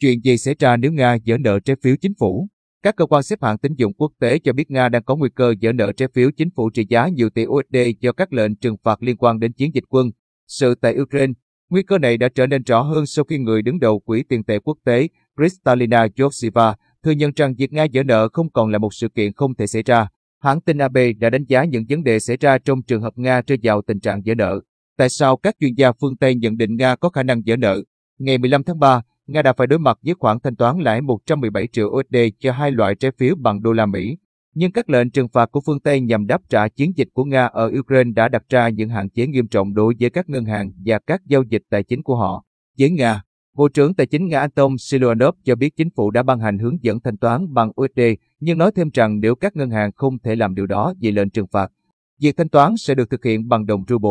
Chuyện gì xảy ra nếu Nga dỡ nợ trái phiếu chính phủ? Các cơ quan xếp hạng tín dụng quốc tế cho biết Nga đang có nguy cơ dỡ nợ trái phiếu chính phủ trị giá nhiều tỷ USD do các lệnh trừng phạt liên quan đến chiến dịch quân sự tại Ukraine. Nguy cơ này đã trở nên rõ hơn sau khi người đứng đầu Quỹ tiền tệ quốc tế Kristalina Georgieva thừa nhận rằng việc Nga dỡ nợ không còn là một sự kiện không thể xảy ra. Hãng tin AB đã đánh giá những vấn đề xảy ra trong trường hợp Nga rơi vào tình trạng dỡ nợ. Tại sao các chuyên gia phương Tây nhận định Nga có khả năng dỡ nợ? Ngày 15 tháng 3, Nga đã phải đối mặt với khoản thanh toán lãi 117 triệu USD cho hai loại trái phiếu bằng đô la Mỹ. Nhưng các lệnh trừng phạt của phương Tây nhằm đáp trả chiến dịch của Nga ở Ukraine đã đặt ra những hạn chế nghiêm trọng đối với các ngân hàng và các giao dịch tài chính của họ. Với Nga, Bộ trưởng Tài chính Nga Anton Siluanov cho biết chính phủ đã ban hành hướng dẫn thanh toán bằng USD, nhưng nói thêm rằng nếu các ngân hàng không thể làm điều đó vì lệnh trừng phạt, việc thanh toán sẽ được thực hiện bằng đồng ruble.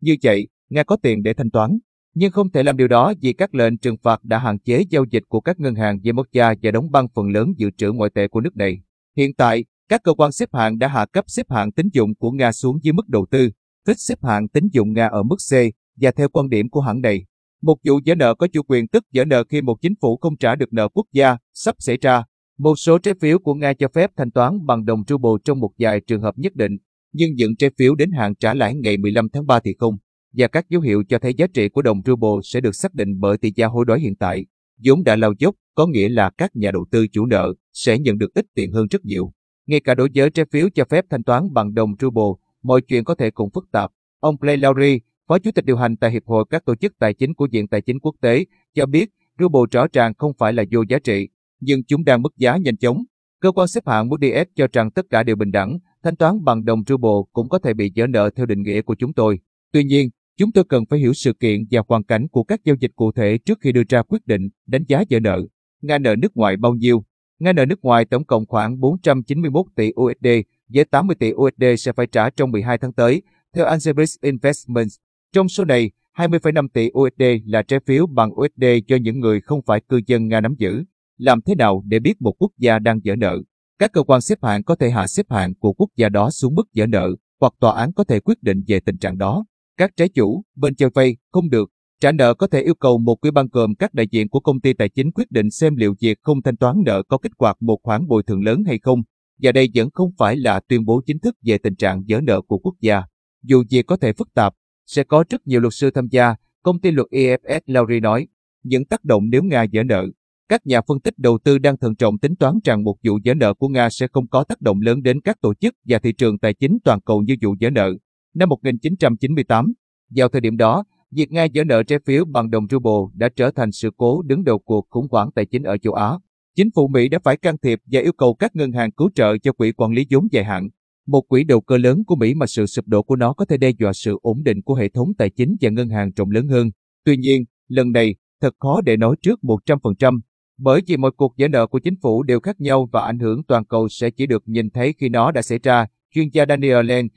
Như vậy, Nga có tiền để thanh toán, nhưng không thể làm điều đó vì các lệnh trừng phạt đã hạn chế giao dịch của các ngân hàng với gia và đóng băng phần lớn dự trữ ngoại tệ của nước này. Hiện tại, các cơ quan xếp hạng đã hạ cấp xếp hạng tín dụng của Nga xuống dưới mức đầu tư, thích xếp hạng tín dụng Nga ở mức C, và theo quan điểm của hãng này, một vụ giở nợ có chủ quyền tức giở nợ khi một chính phủ không trả được nợ quốc gia sắp xảy ra. Một số trái phiếu của Nga cho phép thanh toán bằng đồng ruble trong một vài trường hợp nhất định, nhưng những trái phiếu đến hạn trả lãi ngày 15 tháng 3 thì không và các dấu hiệu cho thấy giá trị của đồng ruble sẽ được xác định bởi tỷ giá hối đoái hiện tại. vốn đã lao dốc, có nghĩa là các nhà đầu tư chủ nợ sẽ nhận được ít tiền hơn rất nhiều. Ngay cả đối với trái phiếu cho phép thanh toán bằng đồng ruble, mọi chuyện có thể cũng phức tạp. Ông Clay Lowry, Phó Chủ tịch điều hành tại Hiệp hội các tổ chức tài chính của Viện Tài chính Quốc tế, cho biết ruble rõ ràng không phải là vô giá trị, nhưng chúng đang mất giá nhanh chóng. Cơ quan xếp hạng Moody's cho rằng tất cả đều bình đẳng, thanh toán bằng đồng ruble cũng có thể bị dỡ nợ theo định nghĩa của chúng tôi. Tuy nhiên, Chúng tôi cần phải hiểu sự kiện và hoàn cảnh của các giao dịch cụ thể trước khi đưa ra quyết định đánh giá dở nợ. Nga nợ nước ngoài bao nhiêu? Nga nợ nước ngoài tổng cộng khoảng 491 tỷ USD, với 80 tỷ USD sẽ phải trả trong 12 tháng tới, theo Angelis Investments. Trong số này, 20,5 tỷ USD là trái phiếu bằng USD cho những người không phải cư dân Nga nắm giữ. Làm thế nào để biết một quốc gia đang dở nợ? Các cơ quan xếp hạng có thể hạ xếp hạng của quốc gia đó xuống mức dở nợ, hoặc tòa án có thể quyết định về tình trạng đó. Các trái chủ, bên cho vay, không được. Trả nợ có thể yêu cầu một quỹ ban gồm các đại diện của công ty tài chính quyết định xem liệu việc không thanh toán nợ có kích hoạt một khoản bồi thường lớn hay không. Và đây vẫn không phải là tuyên bố chính thức về tình trạng dỡ nợ của quốc gia. Dù việc có thể phức tạp, sẽ có rất nhiều luật sư tham gia, công ty luật EFS Lowry nói. Những tác động nếu Nga dỡ nợ. Các nhà phân tích đầu tư đang thận trọng tính toán rằng một vụ dỡ nợ của Nga sẽ không có tác động lớn đến các tổ chức và thị trường tài chính toàn cầu như vụ dỡ nợ. Năm 1998, vào thời điểm đó, việc Nga dỡ nợ trái phiếu bằng đồng ruble đã trở thành sự cố đứng đầu cuộc khủng hoảng tài chính ở châu Á. Chính phủ Mỹ đã phải can thiệp và yêu cầu các ngân hàng cứu trợ cho quỹ quản lý vốn dài hạn, một quỹ đầu cơ lớn của Mỹ mà sự sụp đổ của nó có thể đe dọa sự ổn định của hệ thống tài chính và ngân hàng rộng lớn hơn. Tuy nhiên, lần này, thật khó để nói trước 100%, bởi vì mọi cuộc dỡ nợ của chính phủ đều khác nhau và ảnh hưởng toàn cầu sẽ chỉ được nhìn thấy khi nó đã xảy ra, chuyên gia Daniel Len,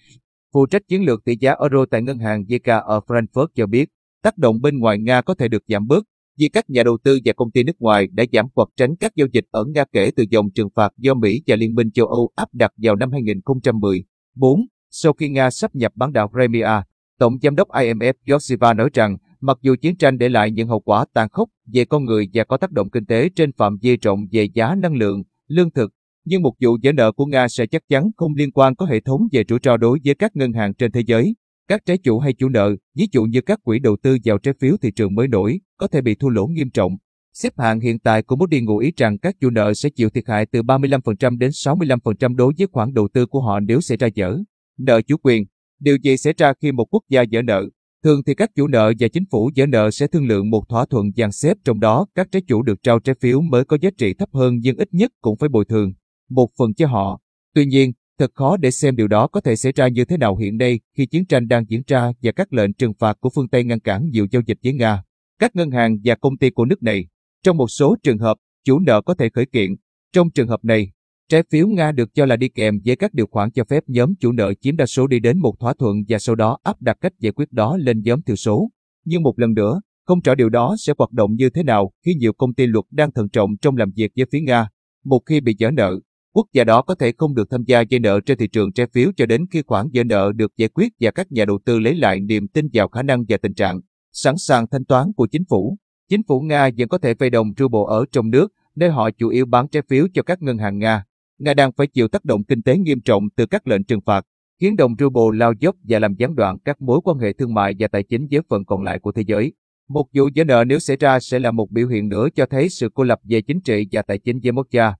Phụ trách chiến lược tỷ giá euro tại ngân hàng JK ở Frankfurt cho biết, tác động bên ngoài Nga có thể được giảm bớt vì các nhà đầu tư và công ty nước ngoài đã giảm hoặc tránh các giao dịch ở Nga kể từ dòng trừng phạt do Mỹ và Liên minh châu Âu áp đặt vào năm 2010. 4. Sau khi Nga sắp nhập bán đảo Crimea, Tổng giám đốc IMF Georgieva nói rằng mặc dù chiến tranh để lại những hậu quả tàn khốc về con người và có tác động kinh tế trên phạm vi rộng về giá năng lượng, lương thực, nhưng một vụ vỡ nợ của Nga sẽ chắc chắn không liên quan có hệ thống về rủi ro đối với các ngân hàng trên thế giới. Các trái chủ hay chủ nợ, ví dụ như các quỹ đầu tư vào trái phiếu thị trường mới nổi, có thể bị thua lỗ nghiêm trọng. Xếp hạng hiện tại của Moody ngụ ý rằng các chủ nợ sẽ chịu thiệt hại từ 35% đến 65% đối với khoản đầu tư của họ nếu xảy ra dở. Nợ chủ quyền. Điều gì xảy ra khi một quốc gia dở nợ? Thường thì các chủ nợ và chính phủ dở nợ sẽ thương lượng một thỏa thuận dàn xếp trong đó các trái chủ được trao trái phiếu mới có giá trị thấp hơn nhưng ít nhất cũng phải bồi thường một phần cho họ. Tuy nhiên, thật khó để xem điều đó có thể xảy ra như thế nào hiện nay khi chiến tranh đang diễn ra và các lệnh trừng phạt của phương Tây ngăn cản nhiều giao dịch với Nga. Các ngân hàng và công ty của nước này, trong một số trường hợp, chủ nợ có thể khởi kiện. Trong trường hợp này, trái phiếu Nga được cho là đi kèm với các điều khoản cho phép nhóm chủ nợ chiếm đa số đi đến một thỏa thuận và sau đó áp đặt cách giải quyết đó lên nhóm thiểu số. Nhưng một lần nữa, không rõ điều đó sẽ hoạt động như thế nào khi nhiều công ty luật đang thận trọng trong làm việc với phía Nga. Một khi bị giở nợ, Quốc gia đó có thể không được tham gia dây nợ trên thị trường trái phiếu cho đến khi khoản dây nợ được giải quyết và các nhà đầu tư lấy lại niềm tin vào khả năng và tình trạng sẵn sàng thanh toán của chính phủ. Chính phủ Nga vẫn có thể vay đồng ruble ở trong nước, nơi họ chủ yếu bán trái phiếu cho các ngân hàng Nga. Nga đang phải chịu tác động kinh tế nghiêm trọng từ các lệnh trừng phạt, khiến đồng ruble lao dốc và làm gián đoạn các mối quan hệ thương mại và tài chính với phần còn lại của thế giới. Một vụ vỡ nợ nếu xảy ra sẽ là một biểu hiện nữa cho thấy sự cô lập về chính trị và tài chính với Moscow.